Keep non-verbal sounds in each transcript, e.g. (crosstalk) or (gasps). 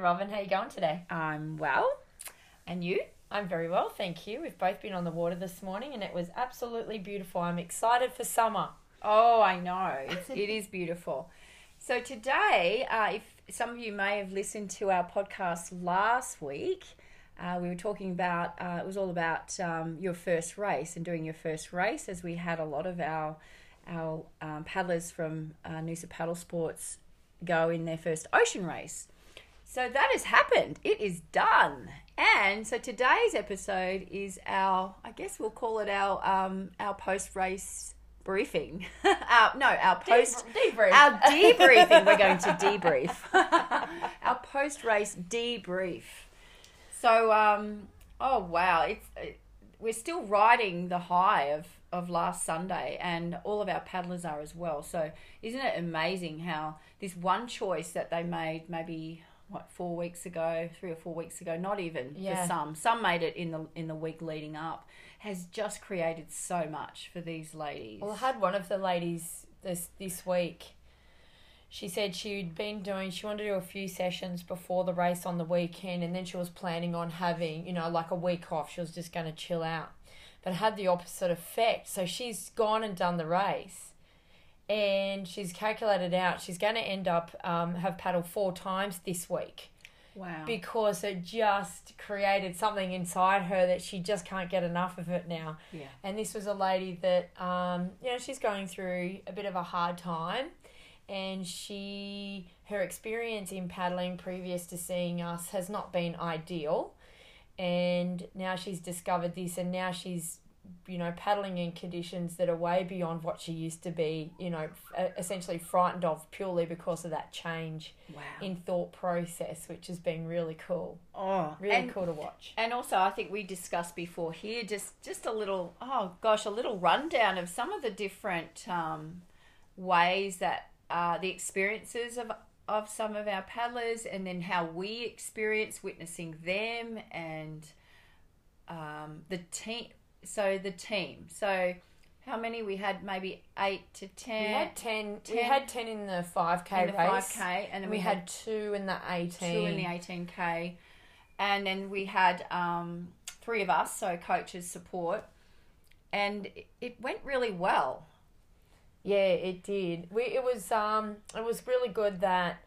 Robin, how are you going today? I'm well. And you? I'm very well, thank you. We've both been on the water this morning and it was absolutely beautiful. I'm excited for summer. Oh, I know. It's, (laughs) it is beautiful. So today, uh, if some of you may have listened to our podcast last week, uh, we were talking about uh, it was all about um, your first race and doing your first race, as we had a lot of our our um, paddlers from uh, Noosa Paddle Sports go in their first ocean race. So that has happened. It is done. And so today's episode is our, I guess we'll call it our um, our post race briefing. our, (laughs) no, our post debrief. Our (laughs) debriefing. We're going to debrief. (laughs) our post race debrief. So, um, oh wow, it's it, we're still riding the high of of last Sunday, and all of our paddlers are as well. So, isn't it amazing how this one choice that they made maybe what four weeks ago, three or four weeks ago, not even Yeah. for some, some made it in the in the week leading up, has just created so much for these ladies. Well, I had one of the ladies this this week. She said she'd been doing. She wanted to do a few sessions before the race on the weekend, and then she was planning on having, you know, like a week off. She was just going to chill out, but had the opposite effect. So she's gone and done the race, and she's calculated out she's going to end up um, have paddled four times this week wow. because it just created something inside her that she just can't get enough of it now. yeah. And this was a lady that, um, you know, she's going through a bit of a hard time. And she, her experience in paddling previous to seeing us has not been ideal. And now she's discovered this, and now she's, you know, paddling in conditions that are way beyond what she used to be, you know, f- essentially frightened of purely because of that change Wow. in thought process, which has been really cool. oh, Really and, cool to watch. And also, I think we discussed before here just just a little. Oh gosh, a little rundown of some of the different um, ways that uh, the experiences of of some of our paddlers, and then how we experience witnessing them, and um, the team. So the team. So how many we had? Maybe eight to ten. We had 10, we had 10 in the 5k in the race. five k, and then we, had, two in the 18. two in the 18k and then we had um, three of us so coaches support and it- it went really well Yeah, it did. We it was um it was really good that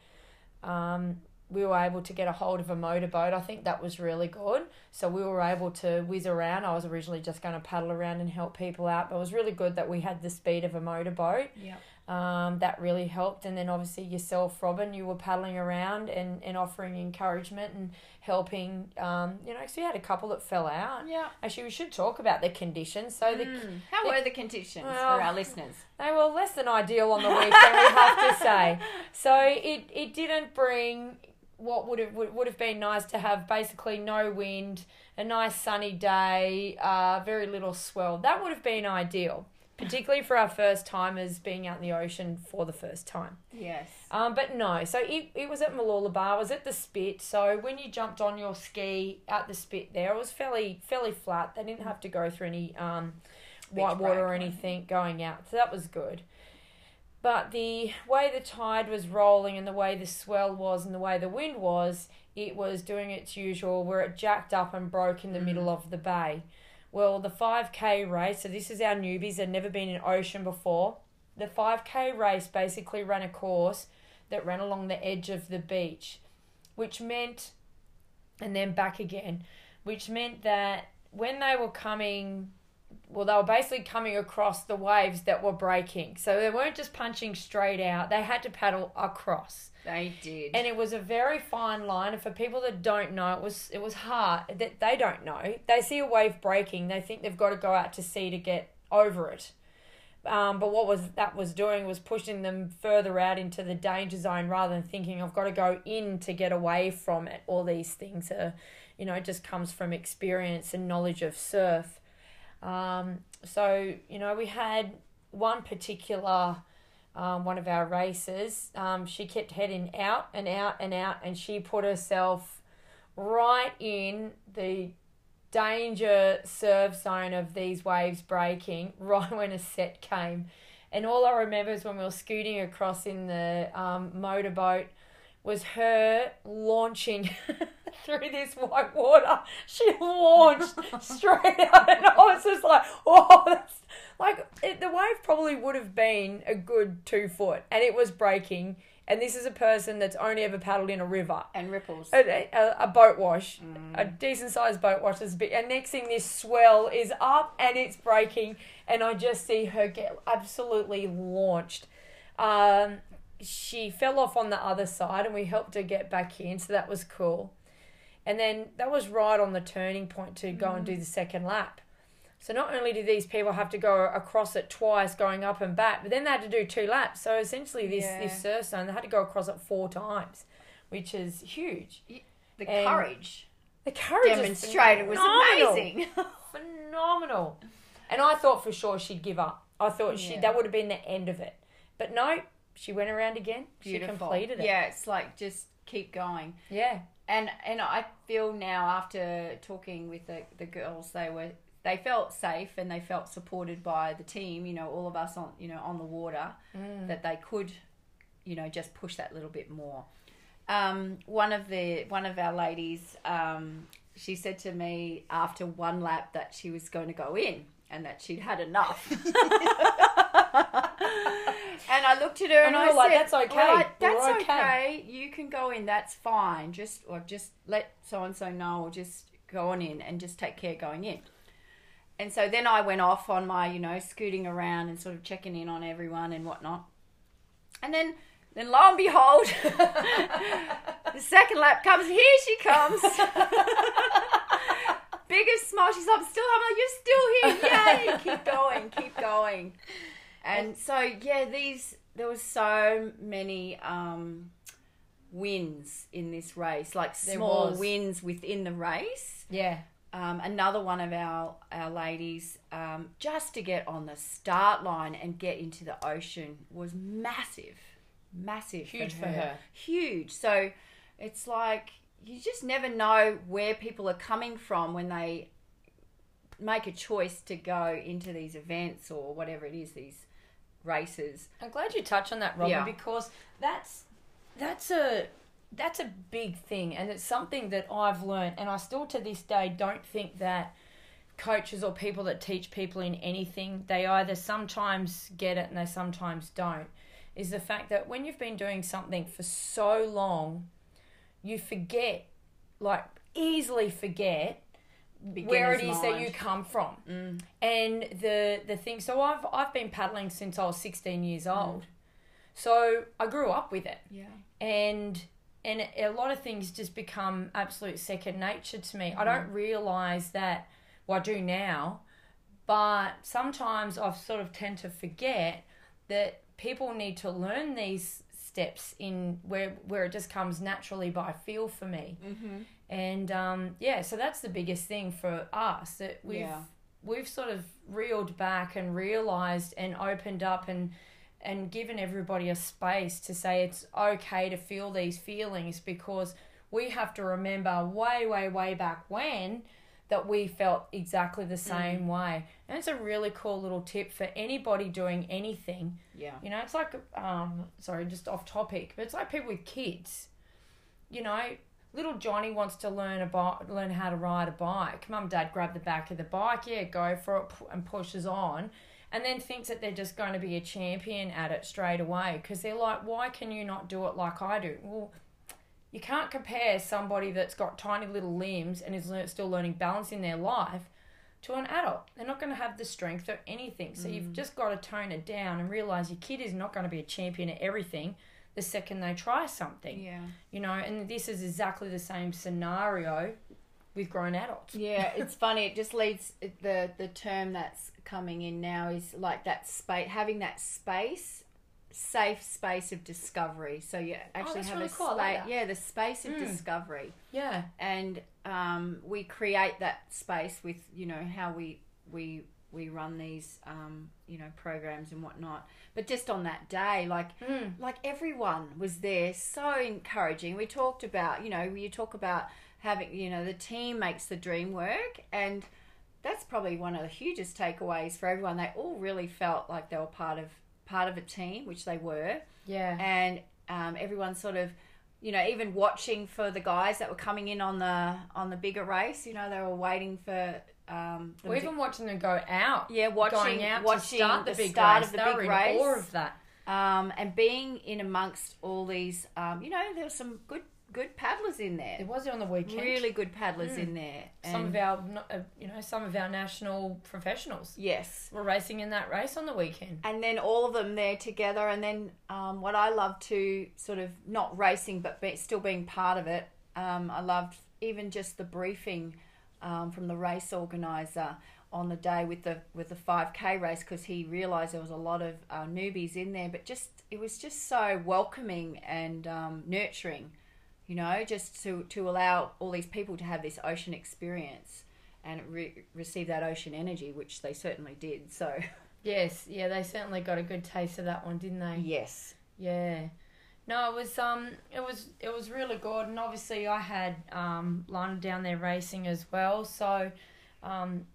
um we were able to get a hold of a motorboat. I think that was really good. So we were able to whiz around. I was originally just going to paddle around and help people out, but it was really good that we had the speed of a motorboat. yeah Um, that really helped. And then obviously yourself, Robin, you were paddling around and, and offering encouragement and helping. Um, you know, because we had a couple that fell out. yeah Actually, we should talk about the conditions. So the how were the conditions Well- for our listeners they were less than ideal on the weekend, we have to say. (laughs) So it, it didn't bring what would have would, would have been nice to have basically no wind, a nice sunny day, uh, very little swell. That would have been ideal, particularly for our first timers being out in the ocean for the first time. yes Um, but no, so it, it was at Mooloolaba, it was at the spit. So when you jumped on your ski at the spit there, it was fairly fairly flat. They didn't have to go through any um, white water or anything going out. So that was good. But the way the tide was rolling and the way the swell was and the way the wind was, it was doing its usual where it jacked up and broke in the mm. middle of the bay. Well, the 5K race, so this is our newbies, they've never been in ocean before. The 5K race basically ran a course that ran along the edge of the beach, which meant, and then back again, which meant that when they were coming, well, they were basically coming across the waves that were breaking. So they weren't just punching straight out, they had to paddle across they did and it was a very fine line. And for people that don't know, it was it was hard that they don't know. They see a wave breaking, they think they've got to go out to sea to get over it. Um, but what was that was doing was pushing them further out into the danger zone rather than thinking I've got to go in to get away from it. All these things are, you know, it just comes from experience and knowledge of surf. Um, so you know, we had one particular um, one of our races. Um, she kept heading out and out and out, and she put herself right in the danger surf zone of these waves breaking (laughs) right when a set came. And all I remember is when we were scooting across in the um, motorboat, was her launching (laughs) through this white water. She launched straight out, and I was just like, "Oh, that's like it, the wave probably would have been a good two foot, and it was breaking." And this is a person that's only ever paddled in a river. And ripples. A, a, a boat wash, a decent sized boat wash is big. And next thing, this swell is up and it's breaking, and I just see her get absolutely launched. Um, she fell off on the other side, and we helped her get back in, so that was cool. And then that was right on the turning point to go and do mm. the second lap. So not only did these people have to go across it twice, going up and back, but then they had to do two laps. So essentially, this Yeah. this surf zone they had to go across it four times, which is huge. the and courage The courage demonstrated was amazing. (laughs) phenomenal. And I thought for sure she'd give up. I thought she that would have been the end of it. But no, she went around again. She completed it. Yeah, it's like just keep going. Yeah. And and I feel now after talking with the, the girls, they were they felt safe and they felt supported by the team. You know, all of us on you know on the water that they could, you know, just push that little bit more. Um, one of the one of our ladies, um, she said to me after one lap that she was going to go in and that she'd had enough. (laughs) (laughs) (laughs) and I looked at her and, And I were like, said, "That's okay. "All right, that's okay." okay. You can go in. That's fine. Just or just let so and so know, or just go on in and just take care going in." And so then I went off on my, you know, scooting around and sort of checking in on everyone and whatnot. And then, then lo and behold, (laughs) the second lap comes. Here she comes. (laughs) Biggest smile. She's like, I'm still. I'm like, you're still here. Yay! keep going. Keep going. And so yeah, these there was so many um, wins in this race, like There small was. wins within the race. Yeah. Um, another one of our our ladies um, just to get on the start line and get into the ocean was massive, massive, Huge for her. huge. So it's like you just never know where people are coming from when they make a choice to go into these events or whatever it is these races. I'm glad you touched on that, Robin, Yeah. because that's that's a that's a big thing, and it's something that I've learned, and I still to this day don't think that coaches or people that teach people in anything they either sometimes get it and they sometimes don't. Is the fact that when you've been doing something for so long, you forget, like easily forget where it is is that you come from Mm. and the the thing so i've i've been paddling since i was 16 years Mm. old so i grew up with it Yeah. and and a lot of things just become absolute second nature to me Mm. i don't realize that well i do now but sometimes i've sort of tend to forget that people need to learn these steps in where where it just comes naturally by feel for me Mm-hmm. And um, yeah, so that's the biggest thing for us that we've Yeah. we've sort of reeled back and realized and opened up and and given everybody a space to say it's okay to feel these feelings because we have to remember way way way back when that we felt exactly the same way and it's a really cool little tip for anybody doing anything Yeah. you know, it's like um sorry, just off topic, but it's like people with kids. You know, little Johnny wants to learn about learn how to ride a bike. Mum, and dad grab the back of the bike, yeah, go for it, and pushes on, and then thinks that they're just going to be a champion at it straight away because they're like, why can you not do it like I do? Well. You can't compare somebody that's got tiny little limbs and is still learning balance in their life to an adult. They're not going to have the strength or anything. So you've mm. just got to tone it down and realize your kid is not going to be a champion at everything the second they try something. Yeah. You know, and this is exactly the same scenario with grown adults. Yeah, (laughs) it's funny. It just leads the the term that's coming in now is like that space, having that space, safe space of discovery. So you actually that's have really a cool. I like Yeah, the space of Mm. discovery, Yeah. and um, we create that space with you know how we we we run these um, you know programs and whatnot. But just on that day, like Mm. like everyone was there so encouraging we talked about you know you talk about having you know the team makes the dream work and that's probably one of the hugest takeaways for everyone they all really felt like they were part of part of a team which they were Yeah. and um, everyone sort of you know, even watching for the guys that were coming in on the on the bigger race. You know, they were waiting for. Um, Or even watching them go out. yeah, watching going out watching to start the, the big start race. of the they big race. awe of that. um, and being in amongst all these, um, you know, there were some good good paddlers in there. It was on the weekend. Really good paddlers in there. some of our, uh, you know, some of our national professionals yes, were racing in that race on the weekend. and then all of them there together and then um, what i love to sort of not racing but be, still being part of it um, i loved even just the briefing um, from the race organizer on the day with the with the 5k race because he realized there was a lot of uh, newbies in there but just it was just so welcoming and um, nurturing you know just to to allow all these people to have this ocean experience and re- receive that ocean energy which they certainly did so Yes, yeah, they certainly got a good taste of that one, didn't they? yes Yeah. No, it was um it was it was really good and obviously I had um Lana down there racing as well. So um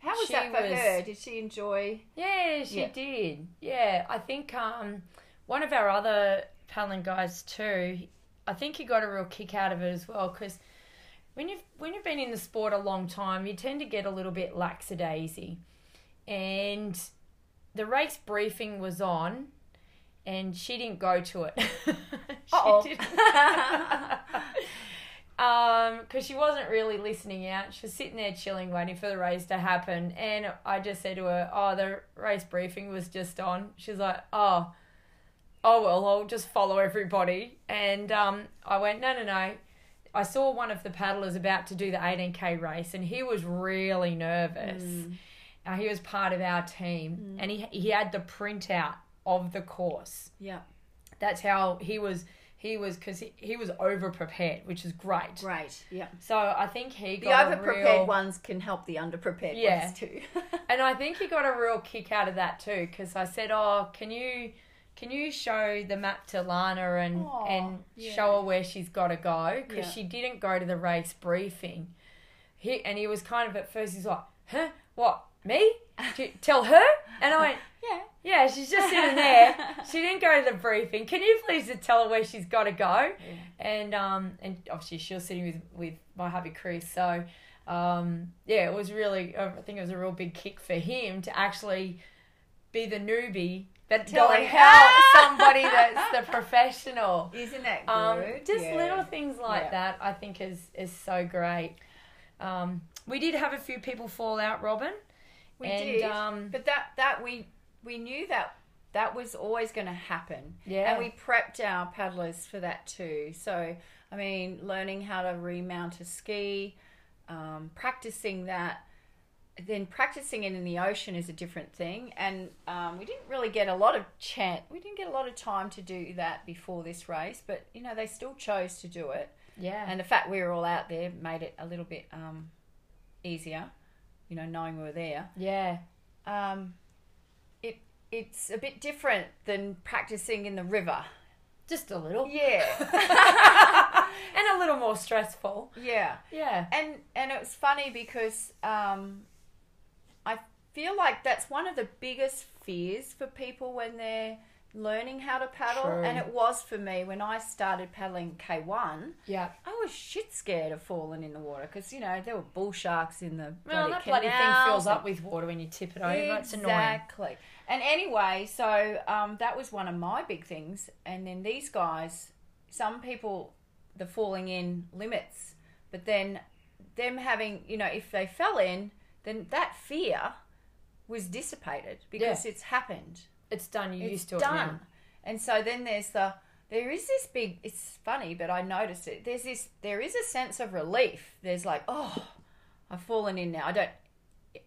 How was that for was- her? Did she enjoy? yeah, she Yeah. did. Yeah, I think um one of our other paddling guys too, I think he got a real kick out of it as well cuz when you've when you've been in the sport a long time, you tend to get a little bit lackadaisy. And the race briefing was on and she didn't go to it. (laughs) She didn't. (laughs) um, because she wasn't really listening out. She was sitting there chilling, waiting for the race to happen. And I just said to her, "Oh, the race briefing was just on." She's like, "Oh, oh well, I'll just follow everybody." And um, I went, "No, no, no." I saw one of the paddlers about to do the 18k race, and he was really nervous. Uh, he was part of our team, and he he had the printout of the course. Yeah, That's how he was. He was because he, he was over prepared, which is great. great. Yeah, So I think he the over prepared real, ones can help the under prepared Yeah. ones too. (laughs) and I think he got a real kick out of that too. Because I said, "Oh, can you can you show the map to Lana and and yeah. show her where she's got to go?" Because Yeah. she didn't go to the race briefing. He and he was kind of at first he's like, "Huh? What? Me? You- tell her?" And I went, (laughs) yeah, Yeah, she's just sitting there. She didn't go to the briefing. Can you please just tell her where she's got to go? And um, and obviously she was sitting with with my hubby Chris. So, um, yeah, it was really. I think it was a real big kick for him to actually be the newbie that Tell going out (laughs) somebody that's the professional. isn't that good? Um, just Yeah. little things like Yeah. that, I think is is so great. Um, we did have a few people fall out, Robin. We and, did, um, but that that we we knew that that was always going to happen. Yeah. and we prepped our paddlers for that too. So I mean, learning how to remount a ski, um, practicing that. Then practicing it in the ocean is a different thing, and um, we didn't really get a lot of chance. We didn't get a lot of time to do that before this race, but you know they still chose to do it. Yeah. And the fact we were all out there made it a little bit um, easier, you know, knowing we were there. yeah. Um, it it's a bit different than practicing in the river. Just a little. Yeah, (laughs) and a little more stressful. yeah, Yeah. and and it was funny because um, I feel like that's one of the biggest fears for people when they're learning how to paddle, True. and it was for me when I started paddling K one. Yeah. I was shit scared of falling in the water because you know there were bull sharks in the Well, bloody that bloody thing fills up with water when you tip it over. It's annoying. Exactly. And anyway, so um, that was one of my big things. And then these guys, some people, the falling in limits, but then them having, you know, if they fell in, then that fear was dissipated because it's happened. It's done. You're It's used to done. it now. And so then there's the there is this big it's funny, but I noticed it. There's this there is a sense of relief. There's like, oh, I've fallen in now. I don't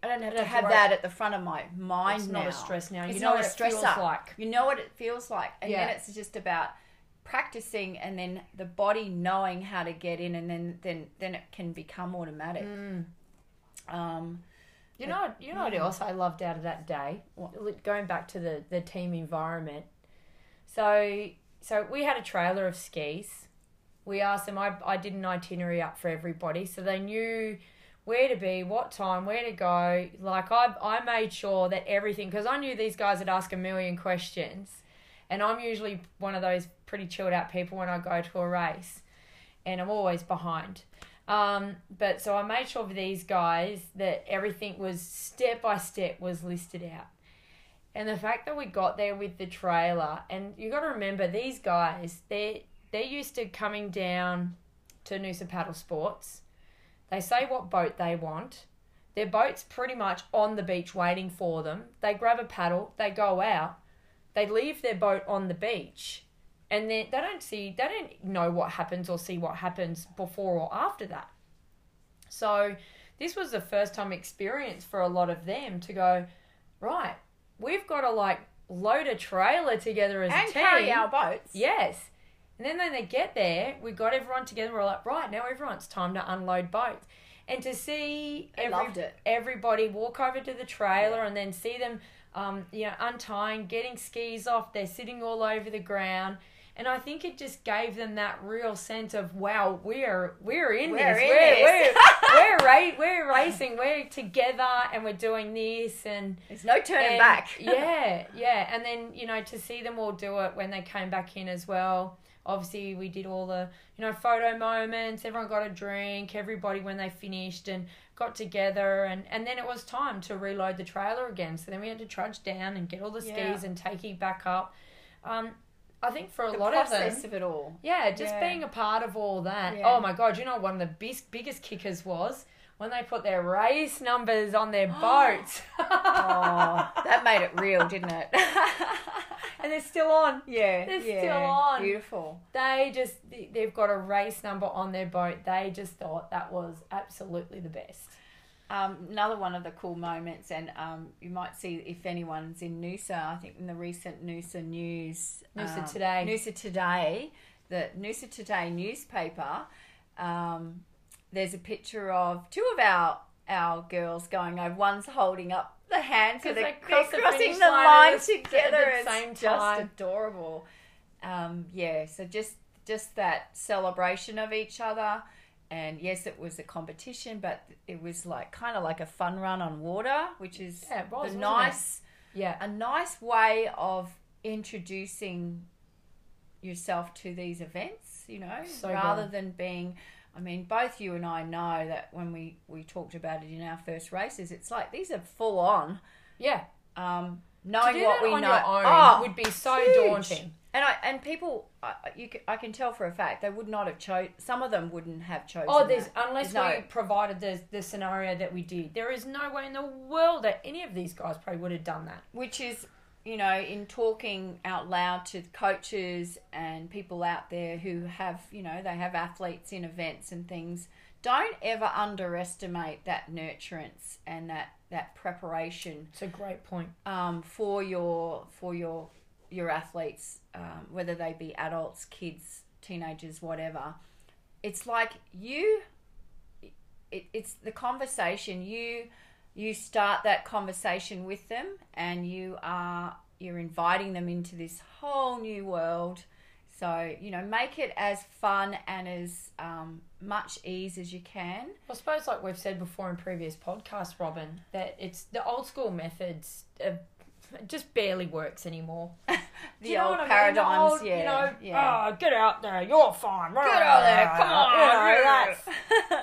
I don't have to have to have worry. that at the front of my mind It's now. not a stress now. You It's know not what a it feels stressor. like. You know what it feels like. And then it's just about practicing and then the body knowing how to get in and then then then it can become automatic. Mm. Um You know, you know what else I loved out of that day? Going back to the, the team environment. So, so we had a trailer of skis. We asked them. I, I did an itinerary up for everybody, so they knew where to be, what time, where to go. Like I, I made sure that everything because I knew these guys would ask a million questions, And I'm usually one of those pretty chilled out people when I go to a race, and I'm always behind. Um, but so I made sure for these guys that everything was step by step was listed out. And the fact that we got there with the trailer, and you got to remember these guys, they they're used to coming down to Noosa Paddle Sports. They say what boat they want. Their boat's pretty much on the beach waiting for them. They grab a paddle, they go out, they leave their boat on the beach, and then they don't see, they don't know what happens or see what happens before or after that. So this was the first time experience for a lot of them to go, right, we've got to like load a trailer together as and a team. carry our boats. Yes. And then when they get there, we got everyone together. We're like, right now, everyone's time to unload boats, and to see every, everybody walk over to the trailer and then see them, um, you know, untying, getting skis off. They're sitting all over the ground, and I think it just gave them that real sense of wow, we're we're in We're this. in we're, this. we're (laughs) we're ra- we're racing. We're together, and we're doing this and. There's no turning And- back. (laughs) yeah, yeah. And then, you know, to see them all do it when they came back in as well. Obviously, we did all the, you know, photo moments. Everyone got a drink. Everybody, when they finished and got together. And, and then it was time to reload the trailer again. So then we had to trudge down and get all the skis Yeah. and take it back up. Um, I think for a the lot of them, of it all. yeah, just Yeah. being a part of all that. Yeah. Oh my god, you know one of the biggest biggest kickers was when they put their race numbers on their (gasps) boats. Oh, that made it real, (laughs) didn't it? (laughs) and they're still on. yeah, They're yeah. still on. Beautiful. They just they've got a race number on their boat. They just thought that was absolutely the best. Um, another one of the cool moments, and um, you might see if anyone's in Noosa, I think in the recent Noosa news, Noosa um, Today. Noosa Today, the Noosa Today newspaper, um, there's a picture of two of our our girls going over. One's holding up the hand so they're, they they're cross the crossing the line line together. at the it's same just adorable. Um, yeah, so just just that celebration of each other. And yes, it was a competition, but it was like kind of like a fun run on water, which is Yeah, was, wasn't nice Yeah. a nice way of introducing yourself to these events, you know, So rather good. than being I mean, both you and I know that when we, we talked about it in our first races, it's like these are full on. Yeah. Um, knowing what we know own Oh, would be so huge. daunting. And I and people, I, you, can- I can tell for a fact they would not have chose. Some of them wouldn't have chosen. Oh, there's that. unless No. we provided the the scenario that we did, there is no way in the world that any of these guys probably would have done that. which is you know in talking out loud to coaches and people out there who have you know they have athletes in events and things don't ever underestimate that nurturance and that that preparation It's a great point. um, for your for your your athletes um, whether they be adults kids teenagers whatever it's like you it, it's the conversation. You you start that conversation with them and you are you're inviting them into this whole new world. So you know make it as fun and as um, much ease as you can. I suppose, like we've said before in previous podcasts, Robin, that it's the old school methods uh, just barely works anymore. (laughs) the you know old what I mean? The paradigms old, yeah You know, yeah oh, get out there, you're fine. Right? Get out there, come on! You know, yeah.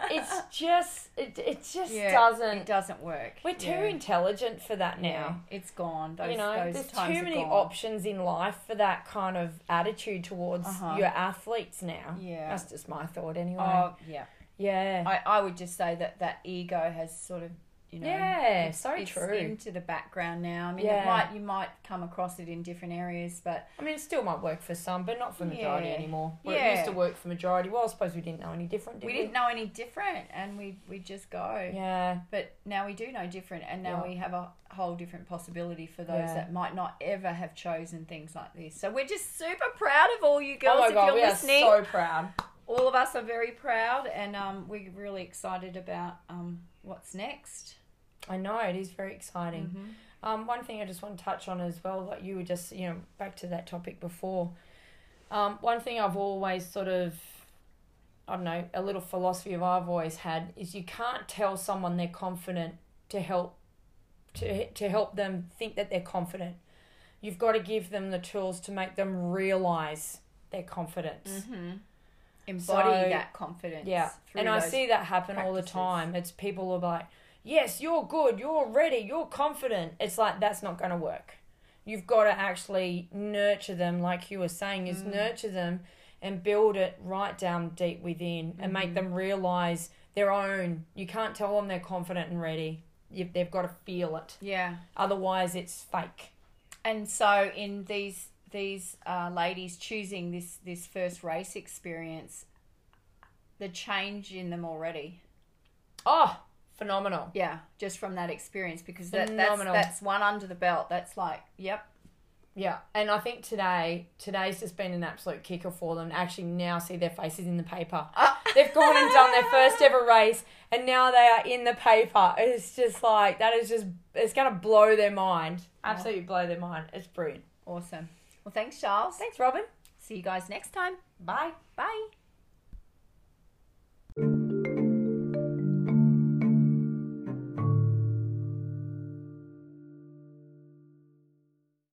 that's, it's just, it, it just Yeah, doesn't. It doesn't work. We're too Yeah. intelligent for that now. It's gone. Those, you know, there's too many options in life for that kind of attitude towards Uh-huh. your athletes now. Yeah. That's just my thought anyway. Oh, yeah. yeah. I, I would just say that that ego has sort of, you know, Yeah, it's- so it's true. into the background now. I mean, Yeah. it might you might come across it in different areas, but I mean, it still might work for some, but not for majority Yeah. anymore. Where Yeah. it used to work for majority. Well, I suppose we didn't know any different, did we we? didn't know any different, and we we just go. Yeah. But now we do know different, and now Yeah. we have a whole different possibility for those Yeah. that might not ever have chosen things like this. So we're just super proud of all you girls. oh my if god, you're we listening, are so proud. all of us are very proud, and um, we're really excited about um, what's next. I know it is very exciting. Mhm. Um, one thing I just want to touch on as well, like you were just, you know, back to that topic before. Um, one thing I've always sort of, I don't know, a little philosophy of I've always had is you can't tell someone they're confident to help, to to help them think that they're confident. you've got to give them the tools to make them realize their confidence. Mm-hmm. Embody So- that confidence. Yeah, and I see that happen all the time. It's people are like, "Yes, you're good, you're ready, you're confident." It's like that's not going to work. You've got to actually nurture them, like you were saying, is Mm. nurture them and build it right down deep within, and make Mm-hmm. them realize their own. You can't tell them they're confident and ready. You, they've got to feel it. Yeah. Otherwise, it's fake. And so in these these uh, ladies choosing this this first race experience, the change in them already. Oh, phenomenal! Yeah, just from that experience because that, that's Phenomenal. that's one under the belt. That's like, yep, Yeah, and I think today today's just been an absolute kicker for them to actually now see their faces in the paper. Ah. They've gone and done their first ever race, and now they are in the paper. It's just like that is just it's gonna blow their mind. Absolutely blow their mind. It's brilliant. awesome. Well, thanks, Charles. Thanks, Robin. See you guys next time. Bye. Bye.